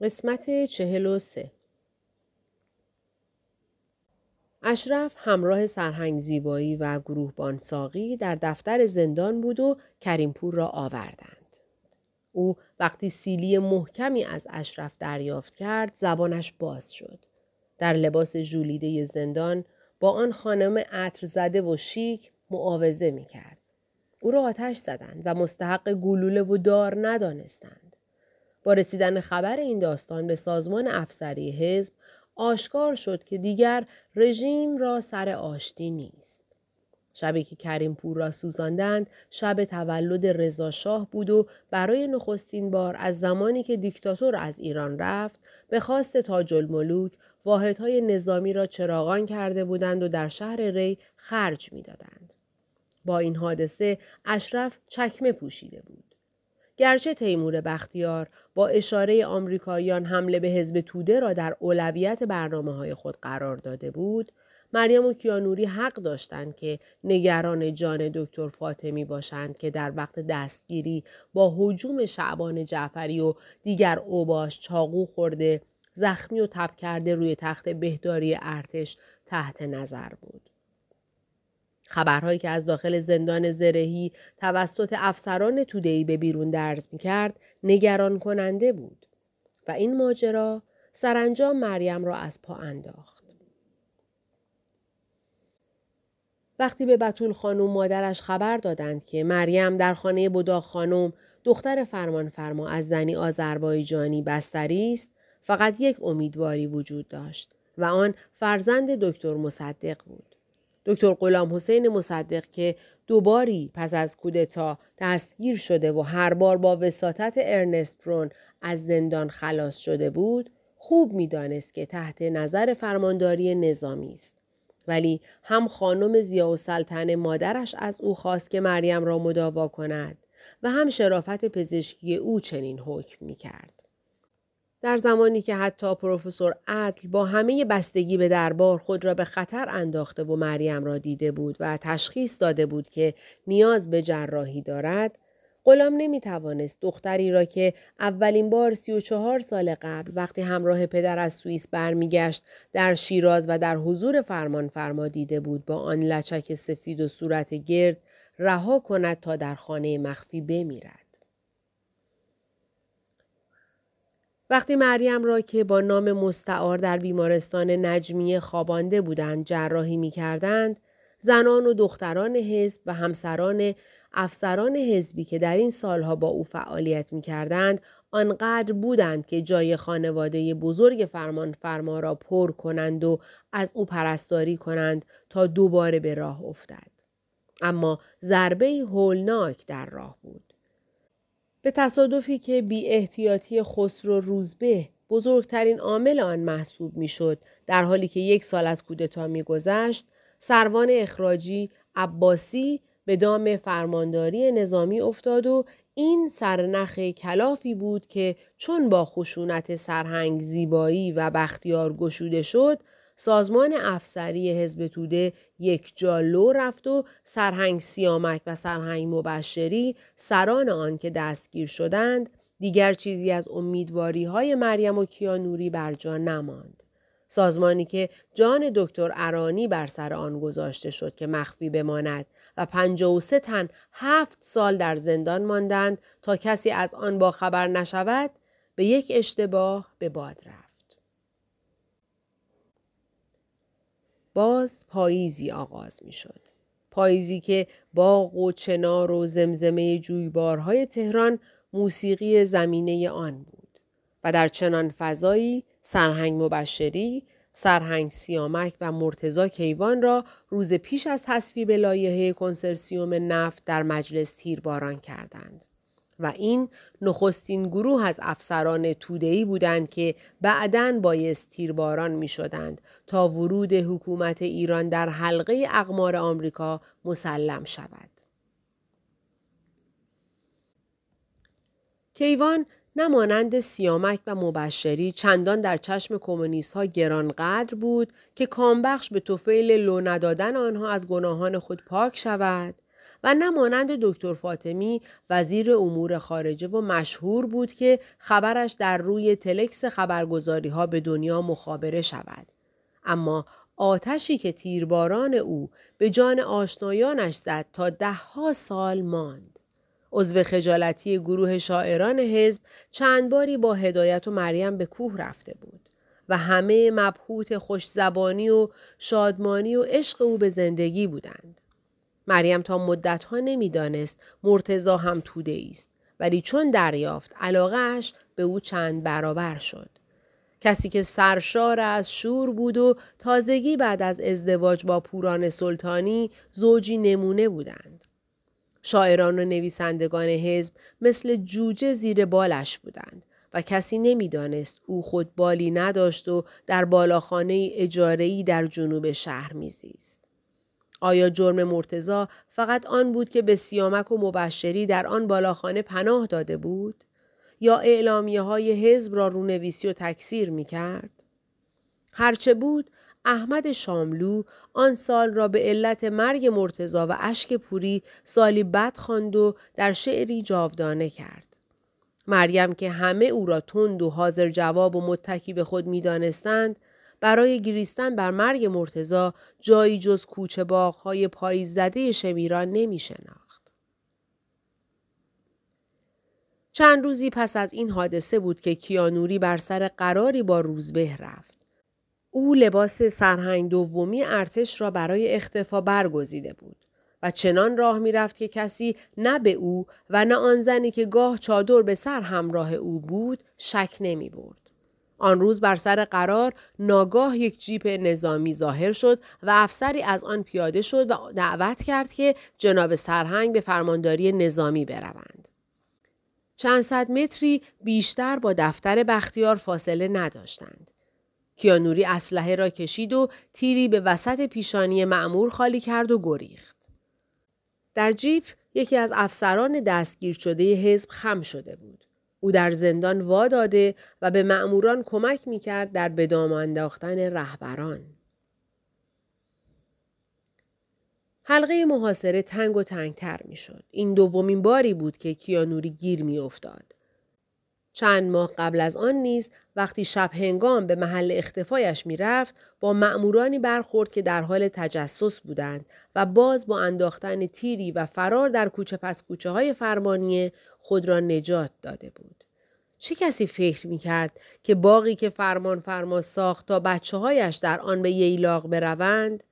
قسمت چهل و سه اشرف همراه سرهنگ زیبایی و گروه ساقی در دفتر زندان بود و کریمپور را آوردند. او وقتی سیلی محکمی از اشرف دریافت کرد زبانش باز شد. در لباس جولیده زندان با آن خانم عطر زده و شیک معاوضه می کرد. او را آتش زدند و مستحق گلوله و دار ندانستند. با رسیدن خبر این داستان به سازمان افسری حزب آشکار شد که دیگر رژیم را سر آشتی نیست. شبی که کریم پور را سوزاندند شب تولد رضا شاه بود و برای نخستین بار از زمانی که دیکتاتور از ایران رفت به خواست تاج الملوک واحدهای نظامی را چراغان کرده بودند و در شهر ری خرج می‌دادند. با این حادثه اشرف چکمه پوشیده بود. گرچه تیمور بختیار با اشاره آمریکاییان حمله به حزب توده را در اولویت برنامه های خود قرار داده بود، مریم و کیانوری حق داشتند که نگران جان دکتر فاطمی باشند که در وقت دستگیری با حجوم شعبان جعفری و دیگر اوباش چاقو خورده زخمی و تب کرده روی تخت بهداری ارتش تحت نظر بود. خبرهایی که از داخل زندان زرهی توسط افسران تودهی به بیرون درز می کرد نگران کننده بود و این ماجرا سرانجام مریم را از پا انداخت. وقتی به بطول خانم مادرش خبر دادند که مریم در خانه بوداغ خانم دختر فرمان فرما از زنی آذربایجانی بستری است فقط یک امیدواری وجود داشت و آن فرزند دکتر مصدق بود. دکتر غلام حسین مصدق که دوباری پس از کودتا دستگیر شده و هر بار با وساطت ارنست برون از زندان خلاص شده بود خوب می‌دانست که تحت نظر فرمانداری نظامی است ولی هم خانم زیا و سلطن مادرش از او خواست که مریم را مداوا کند و هم شرافت پزشکی او چنین حکم می کرد. در زمانی که حتی پروفسور عدل با همه بستگی به دربار خود را به خطر انداخته و مریم را دیده بود و تشخیص داده بود که نیاز به جراحی دارد غلام نمی توانست دختری را که اولین بار سی و چهار سال قبل وقتی همراه پدر از سوئیس برمیگشت در شیراز و در حضور فرمان فرما دیده بود با آن لچک سفید و صورت گرد رها کند تا در خانه مخفی بمیرد. وقتی مریم را که با نام مستعار در بیمارستان نجمیه خوابانده بودند جراحی می کردند، زنان و دختران حزب و همسران افسران حزبی که در این سالها با او فعالیت می کردند آنقدر بودند که جای خانواده بزرگ فرمان فرما را پر کنند و از او پرستاری کنند تا دوباره به راه افتد. اما ضربه هولناک در راه بود. به تصادفی که بی احتیاطی خسرو روزبه بزرگترین عامل آن محسوب می‌شد در حالی که یک سال از کودتا میگذشت سروان اخراجی عباسی به دام فرمانداری نظامی افتاد و این سرنخ کلافی بود که چون با خشونت سرهنگ زیبایی و بختیار گشوده شد سازمان افسری حزب توده یک جالو رفت و سرهنگ سیامک و سرهنگ مبشری سران آن که دستگیر شدند دیگر چیزی از امیدواری های مریم و کیانوری بر جا نماند. سازمانی که جان دکتر ارانی بر سر آن گذاشته شد که مخفی بماند و سه تن هفت سال در زندان ماندند تا کسی از آن با خبر نشود به یک اشتباه به باد رفت. باز پاییزی آغاز می شد. پاییزی که باغ و چنار و زمزمه جویبارهای تهران موسیقی زمینه آن بود و در چنان فضایی سرهنگ مبشری سرهنگ سیامک و مرتزا کیوان را روز پیش از تصویب لایحه کنسرسیوم نفت در مجلس تیرباران کردند. و این نخستین گروه از افسران تودهی بودند که بعدا بایست تیرباران می شدند تا ورود حکومت ایران در حلقه اقمار آمریکا مسلم شود. کیوان نمانند سیامک و مبشری چندان در چشم کمونیست ها گرانقدر بود که کامبخش به توفیل لو ندادن آنها از گناهان خود پاک شود و نه مانند دکتر فاطمی وزیر امور خارجه و مشهور بود که خبرش در روی تلکس خبرگزاری ها به دنیا مخابره شود. اما آتشی که تیرباران او به جان آشنایانش زد تا دهها سال ماند. عضو خجالتی گروه شاعران حزب چند باری با هدایت و مریم به کوه رفته بود و همه مبهوت خوشزبانی و شادمانی و عشق او به زندگی بودند. مریم تا مدتها نمی‌دانست مرتزا هم توده است ولی چون دریافت علاقهش به او چند برابر شد. کسی که سرشار از شور بود و تازگی بعد از ازدواج با پوران سلطانی زوجی نمونه بودند. شاعران و نویسندگان حزب مثل جوجه زیر بالش بودند و کسی نمی‌دانست او خود بالی نداشت و در بالاخانه اجاره‌ای در جنوب شهر میزیست. آیا جرم مرتزا فقط آن بود که به سیامک و مبشری در آن بالاخانه پناه داده بود؟ یا اعلامیه های حزب را رونویسی و تکثیر می کرد؟ هرچه بود احمد شاملو آن سال را به علت مرگ مرتزا و اشک پوری سالی بد خواند و در شعری جاودانه کرد. مریم که همه او را تند و حاضر جواب و متکی به خود می دانستند، برای گریستن بر مرگ مرتزا جایی جز کوچه باغهای پاییز زده شمیران نمی شناخت. چند روزی پس از این حادثه بود که کیانوری بر سر قراری با روزبه رفت. او لباس سرهنگ دومی ارتش را برای اختفا برگزیده بود و چنان راه می‌رفت که کسی نه به او و نه آن زنی که گاه چادر به سر همراه او بود شک نمی برد. آن روز بر سر قرار ناگاه یک جیپ نظامی ظاهر شد و افسری از آن پیاده شد و دعوت کرد که جناب سرهنگ به فرمانداری نظامی بروند. چند صد متری بیشتر با دفتر بختیار فاصله نداشتند. کیانوری اسلحه را کشید و تیری به وسط پیشانی معمور خالی کرد و گریخت. در جیپ یکی از افسران دستگیر شده حزب خم شده بود. او در زندان وا داده و به مأموران کمک می کرد در بدام انداختن رهبران. حلقه محاصره تنگ و تنگتر می شد. این دومین باری بود که کیانوری گیر می افتاد. چند ماه قبل از آن نیز وقتی شب هنگام به محل اختفایش می رفت با مأمورانی برخورد که در حال تجسس بودند و باز با انداختن تیری و فرار در کوچه پس کوچه های فرمانیه خود را نجات داده بود. چه کسی فکر می کرد که باقی که فرمان فرما ساخت تا بچه هایش در آن به ییلاق بروند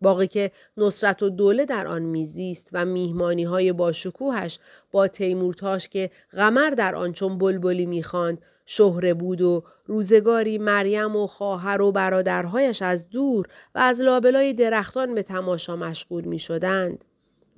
باقی که نصرت و دوله در آن میزیست و میهمانی های باشکوهش با تیمورتاش که غمر در آن چون بلبلی می‌خواند شهره بود و روزگاری مریم و خواهر و برادرهایش از دور و از لابلای درختان به تماشا مشغول می شدند.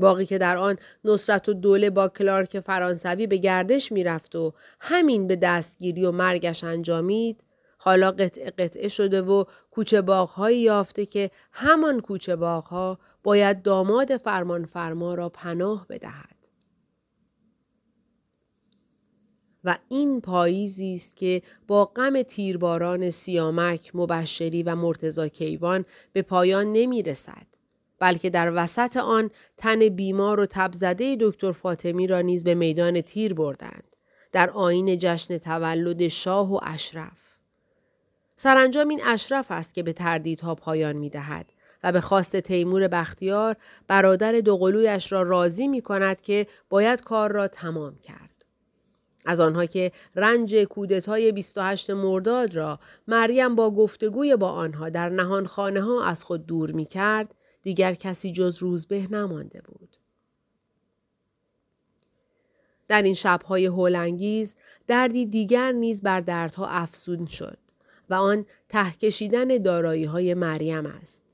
باقی که در آن نصرت و دوله با کلارک فرانسوی به گردش می‌رفت و همین به دستگیری و مرگش انجامید حالا قطعه قطعه شده و کوچه باغهایی یافته که همان کوچه باغها باید داماد فرمان فرما را پناه بدهد. و این پاییزی است که با غم تیرباران سیامک، مبشری و مرتزا کیوان به پایان نمی رسد. بلکه در وسط آن تن بیمار و تبزده دکتر فاطمی را نیز به میدان تیر بردند. در آین جشن تولد شاه و اشرف. سرانجام این اشرف است که به تردیدها پایان می دهد و به خواست تیمور بختیار برادر دوقلویش را راضی می کند که باید کار را تمام کرد. از آنها که رنج کودتای 28 مرداد را مریم با گفتگوی با آنها در نهان خانه ها از خود دور می کرد، دیگر کسی جز روزبه نمانده بود. در این شبهای هولانگیز دردی دیگر نیز بر دردها افزون شد. و آن ته کشیدن دارایی های مریم است.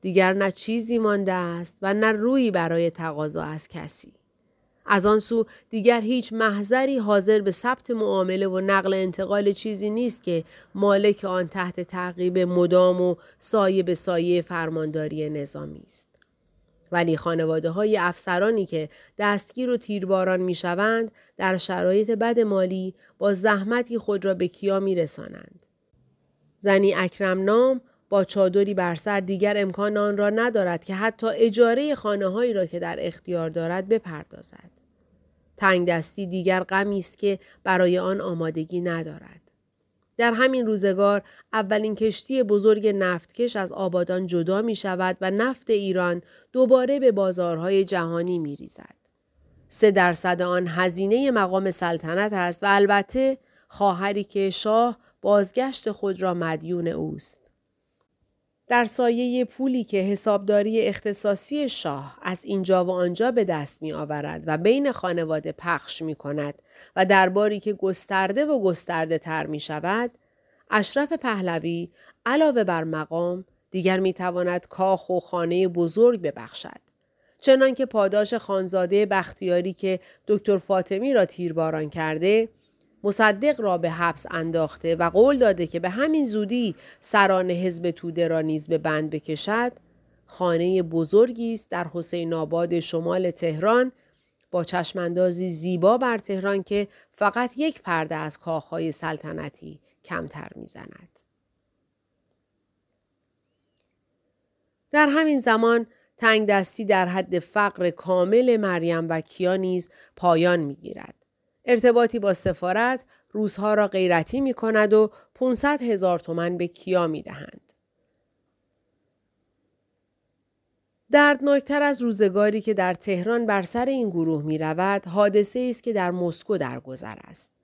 دیگر نه چیزی مانده است و نه روی برای تقاضا از کسی. از آن سو دیگر هیچ محضری حاضر به ثبت معامله و نقل انتقال چیزی نیست که مالک آن تحت تعقیب مدام و سایه به سایه فرمانداری نظامی است. ولی خانواده های افسرانی که دستگیر و تیرباران می شوند در شرایط بد مالی با زحمتی خود را به کیا می رسانند. زنی اکرم نام با چادری بر سر دیگر امکان آن را ندارد که حتی اجاره خانه هایی را که در اختیار دارد بپردازد. تنگ دستی دیگر غمی است که برای آن آمادگی ندارد. در همین روزگار اولین کشتی بزرگ نفتکش از آبادان جدا می شود و نفت ایران دوباره به بازارهای جهانی می ریزد. سه درصد آن هزینه مقام سلطنت است و البته خواهری که شاه بازگشت خود را مدیون اوست. در سایه پولی که حسابداری اختصاصی شاه از اینجا و آنجا به دست می آورد و بین خانواده پخش می کند و درباری که گسترده و گسترده تر می شود، اشرف پهلوی علاوه بر مقام دیگر می تواند کاخ و خانه بزرگ ببخشد. چنانکه پاداش خانزاده بختیاری که دکتر فاطمی را تیرباران کرده مصدق را به حبس انداخته و قول داده که به همین زودی سران حزب توده را نیز به بند بکشد خانه بزرگی است در حسین آباد شمال تهران با چشماندازی زیبا بر تهران که فقط یک پرده از کاخهای سلطنتی کمتر می‌زند. در همین زمان تنگ دستی در حد فقر کامل مریم و کیا نیز پایان می‌گیرد. ارتباطی با سفارت روزها را غیرتی می کند و 500 هزار تومن به کیا می دهند. دردناکتر از روزگاری که در تهران بر سر این گروه می رود، حادثه است که در مسکو درگذر است.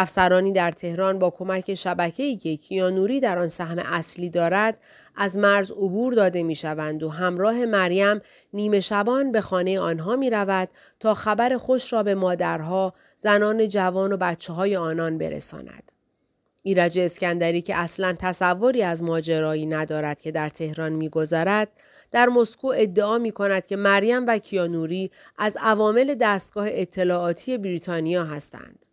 افسرانی در تهران با کمک شبکه‌ای که کیانوری در آن سهم اصلی دارد از مرز عبور داده می شوند و همراه مریم نیمه شبان به خانه آنها می رود تا خبر خوش را به مادرها، زنان جوان و بچه های آنان برساند. ایرج اسکندری که اصلا تصوری از ماجرایی ندارد که در تهران میگذرد در مسکو ادعا می کند که مریم و کیانوری از عوامل دستگاه اطلاعاتی بریتانیا هستند.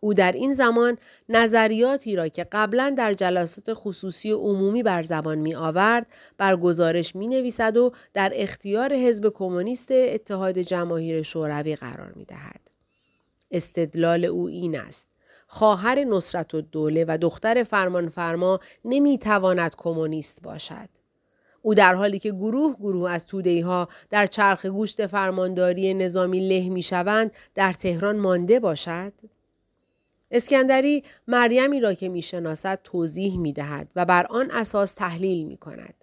او در این زمان نظریاتی را که قبلا در جلسات خصوصی عمومی بر زبان می آورد بر گزارش می نویسد و در اختیار حزب کمونیست اتحاد جماهیر شوروی قرار می دهد. استدلال او این است. خواهر نصرت و دوله و دختر فرمانفرما نمی تواند کمونیست باشد. او در حالی که گروه گروه از توده ها در چرخ گوشت فرمانداری نظامی له می شوند در تهران مانده باشد؟ اسکندری مریمی را که می‌شناسد توضیح می دهد و بر آن اساس تحلیل می کند.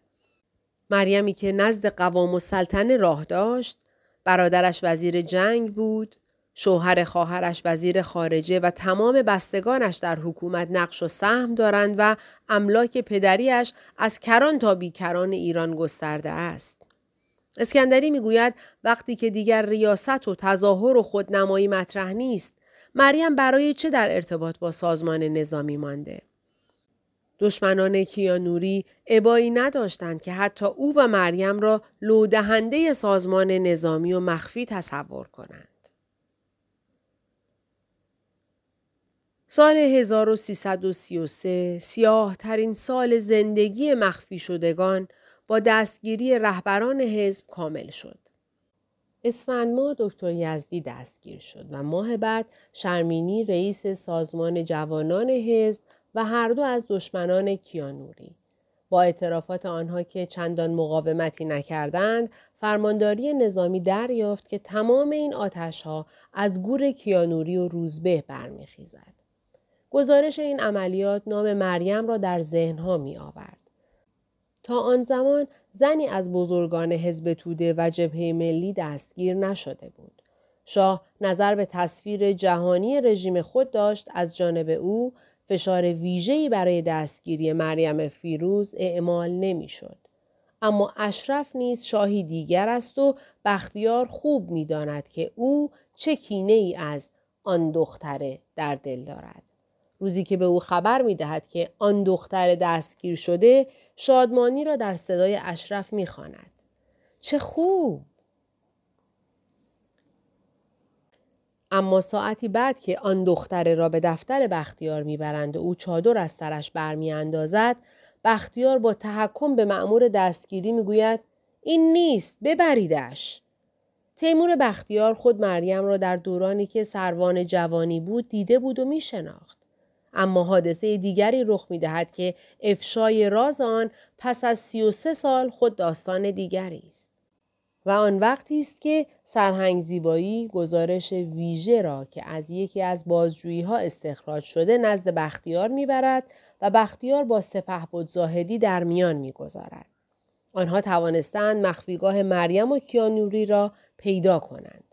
مریمی که نزد قوام و سلطنه راه داشت، برادرش وزیر جنگ بود، شوهر خواهرش وزیر خارجه و تمام بستگانش در حکومت نقش و سهم دارند و املاک پدریش از کران تا بیکران ایران گسترده است. اسکندری می‌گوید وقتی که دیگر ریاست و تظاهر و خودنمایی مطرح نیست مریم برای چه در ارتباط با سازمان نظامی مانده؟ دشمنان کیانوری ابایی نداشتند که حتی او و مریم را لودهنده سازمان نظامی و مخفی تصور کنند. سال 1333 سیاه ترین سال زندگی مخفی شدگان با دستگیری رهبران حزب کامل شد. اسفند ماه دکتر یزدی دستگیر شد و ماه بعد شرمینی رئیس سازمان جوانان حزب و هر دو از دشمنان کیانوری. با اعترافات آنها که چندان مقاومتی نکردند، فرمانداری نظامی دریافت که تمام این آتشها از گور کیانوری و روزبه برمیخیزد. گزارش این عملیات نام مریم را در ذهنها می آورد. تا آن زمان زنی از بزرگان حزب توده و جبهه ملی دستگیر نشده بود. شاه نظر به تصویر جهانی رژیم خود داشت از جانب او فشار ویژه‌ای برای دستگیری مریم فیروز اعمال نمی‌شد. اما اشرف نیز شاهی دیگر است و بختیار خوب می‌داند که او چه کینه ای از آن دختره در دل دارد. روزی که به او خبر می دهد که آن دختر دستگیر شده شادمانی را در صدای اشرف می خاند. چه خوب! اما ساعتی بعد که آن دختره را به دفتر بختیار می‌برند و او چادر از سرش برمیاندازد بختیار با تحکم به معمور دستگیری می‌گوید این نیست ببریدش تیمور بختیار خود مریم را در دورانی که سروان جوانی بود دیده بود و می شناخت. اما حادثه دیگری رخ می دهد که افشای راز آن پس از 33 سال خود داستان دیگری است. و آن وقتی است که سرهنگ زیبایی گزارش ویژه را که از یکی از بازجویی ها استخراج شده نزد بختیار می‌برد و بختیار با سپه بود زاهدی در میان می‌گذارد. آنها توانستند مخفیگاه مریم و کیانوری را پیدا کنند.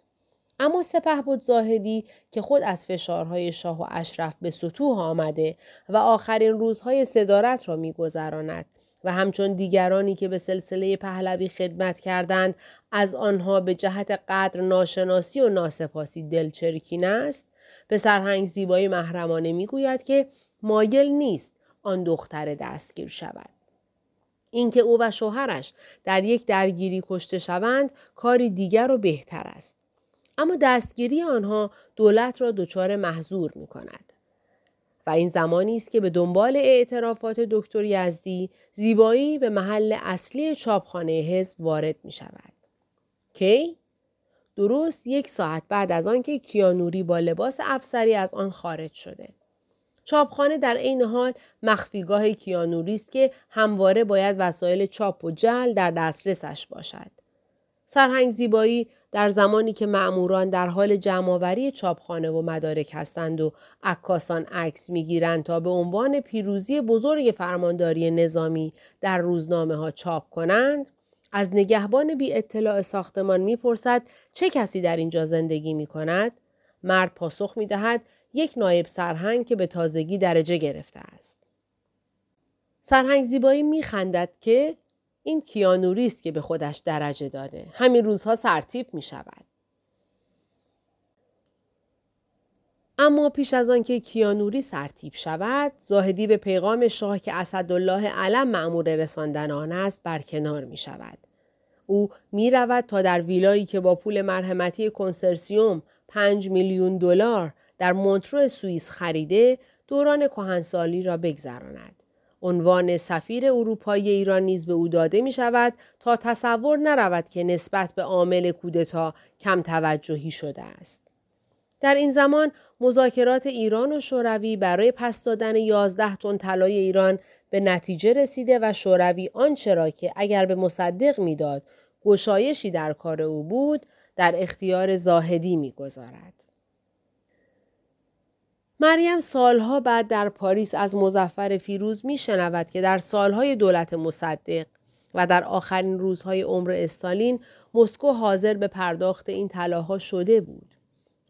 اما سپه بود زاهدی که خود از فشارهای شاه و اشرف به سطوح آمده و آخرین روزهای صدارت را میگذراند و همچون دیگرانی که به سلسله پهلوی خدمت کردند از آنها به جهت قدر ناشناسی و ناسپاسی دلچرکین است به سرهنگ زیبایی محرمانه می‌گوید که مایل نیست آن دختر دستگیر شود. اینکه او و شوهرش در یک درگیری کشته شوند کاری دیگر و بهتر است. اما دستگیری آنها دولت را دچار محضور می کند. و این زمانی است که به دنبال اعترافات دکتر یزدی زیبایی به محل اصلی چاپخانه حزب وارد می شود. کی؟ درست یک ساعت بعد از آنکه کیانوری با لباس افسری از آن خارج شده. چاپخانه در عین حال مخفیگاه کیانوری است که همواره باید وسایل چاپ و جل در دسترسش باشد. سرهنگ زیبایی در زمانی که معموران در حال جمعآوری چاپخانه و مدارک هستند و عکاسان عکس می‌گیرند تا به عنوان پیروزی بزرگ فرمانداری نظامی در روزنامه ها چاپ کنند از نگهبان بی اطلاع ساختمان می‌پرسد چه کسی در اینجا زندگی می کند؟ مرد پاسخ می دهد یک نایب سرهنگ که به تازگی درجه گرفته است. سرهنگ زیبایی می خندد که این کیانوری است که به خودش درجه داده. همین روزها سرتیپ می شود. اما پیش از آنکه کیانوری سرتیپ شود، زاهدی به پیغام شاه که اسدالله علم معمور رساندن آن است برکنار می شود. او می رود تا در ویلایی که با پول مرحمتی کنسرسیوم 5 میلیون دلار در مونترو سوئیس خریده دوران کهنسالی را بگذراند. عنوان سفیر اروپایی ایران نیز به او داده می شود تا تصور نرود که نسبت به عامل کودتا کم توجهی شده است. در این زمان مذاکرات ایران و شوروی برای پس دادن 11 تن طلای ایران به نتیجه رسیده و شوروی آنچه را که اگر به مصدق می‌داد گشایشی در کار او بود در اختیار زاهدی می‌گذارد. مریم سالها بعد در پاریس از مزفر فیروز می شنود که در سالهای دولت مصدق و در آخرین روزهای عمر استالین مسکو حاضر به پرداخت این طلاها شده بود.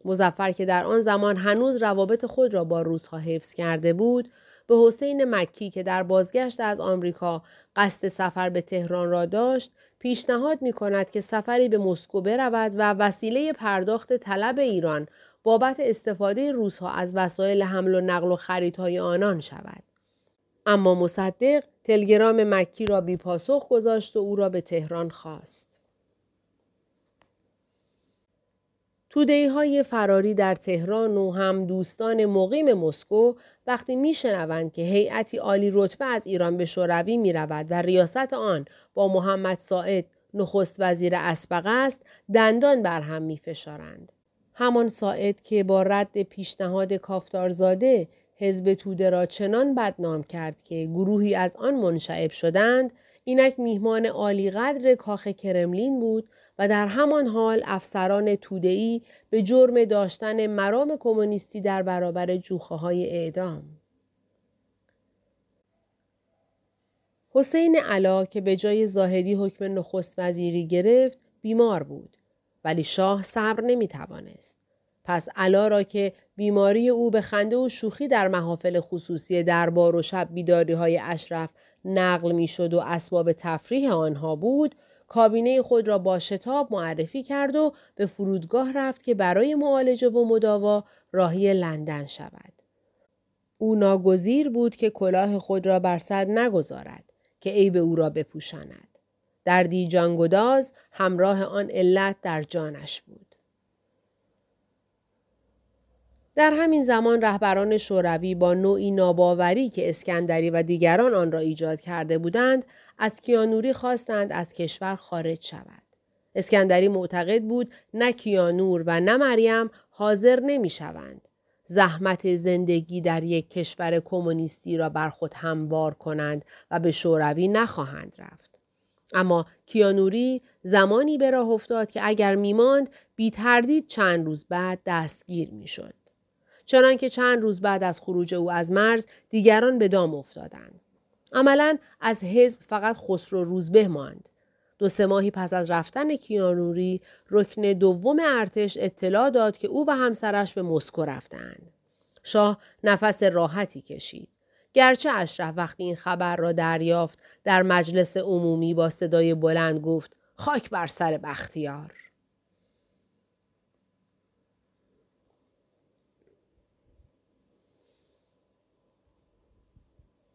مزفر که در آن زمان هنوز روابط خود را با روزها حفظ کرده بود به حسین مکی که در بازگشت از آمریکا قصد سفر به تهران را داشت پیشنهاد می کند که سفری به مسکو برود و وسیله پرداخت طلب ایران بابت استفاده روزها از وسایل حمل و نقل و خریدهای آنان شود. اما مصدق تلگرام مکی را بی پاسخ گذاشت و او را به تهران خواست. تودهی های فراری در تهران و هم دوستان مقیم مسکو وقتی میشنوند که هیئتی عالی رتبه از ایران به شوروی می رود و ریاست آن با محمد ساعد نخست وزیر اسبق است دندان بر هم می فشارند. همان ساعد که با رد پیشنهاد کافتارزاده حزب توده را چنان بدنام کرد که گروهی از آن منشعب شدند اینک میهمان عالی قدر کاخ کرملین بود و در همان حال افسران توده‌ای به جرم داشتن مرام کمونیستی در برابر جوخه های اعدام. حسین علا که به جای زاهدی حکم نخست وزیری گرفت بیمار بود. ولی شاه صبر نمی توانست. پس علا را که بیماری او به خنده و شوخی در محافل خصوصی دربار و شب بیداری های اشرف نقل می شد و اسباب تفریح آنها بود، کابینه خود را با شتاب معرفی کرد و به فرودگاه رفت که برای معالجه و مداوا راهی لندن شود. او ناگزیر بود که کلاه خود را بر سر نگذارد که عیب او را بپوشاند. دردی جانگداز همراه آن علت در جانش بود. در همین زمان رهبران شوروی با نوعی ناباوری که اسکندری و دیگران آن را ایجاد کرده بودند از کیانوری خواستند از کشور خارج شود. اسکندری معتقد بود نه کیانور و نه مریم حاضر نمی شوند. زحمت زندگی در یک کشور کمونیستی را بر خود هموار کنند و به شوروی نخواهند رفت. اما کیانوری زمانی به راه افتاد که اگر میماند بی تردید چند روز بعد دستگیر می‌شد. چنانکه چند روز بعد از خروج او از مرز دیگران به دام افتادند. عملا از حزب فقط خسرو روزبه ماند. دو سه ماهی پس از رفتن کیانوری رکن دوم ارتش اطلاع داد که او و همسرش به مسکو رفتند. شاه نفس راحتی کشید. گرچه اشرف وقتی این خبر را دریافت در مجلس عمومی با صدای بلند گفت خاک بر سر بختیار.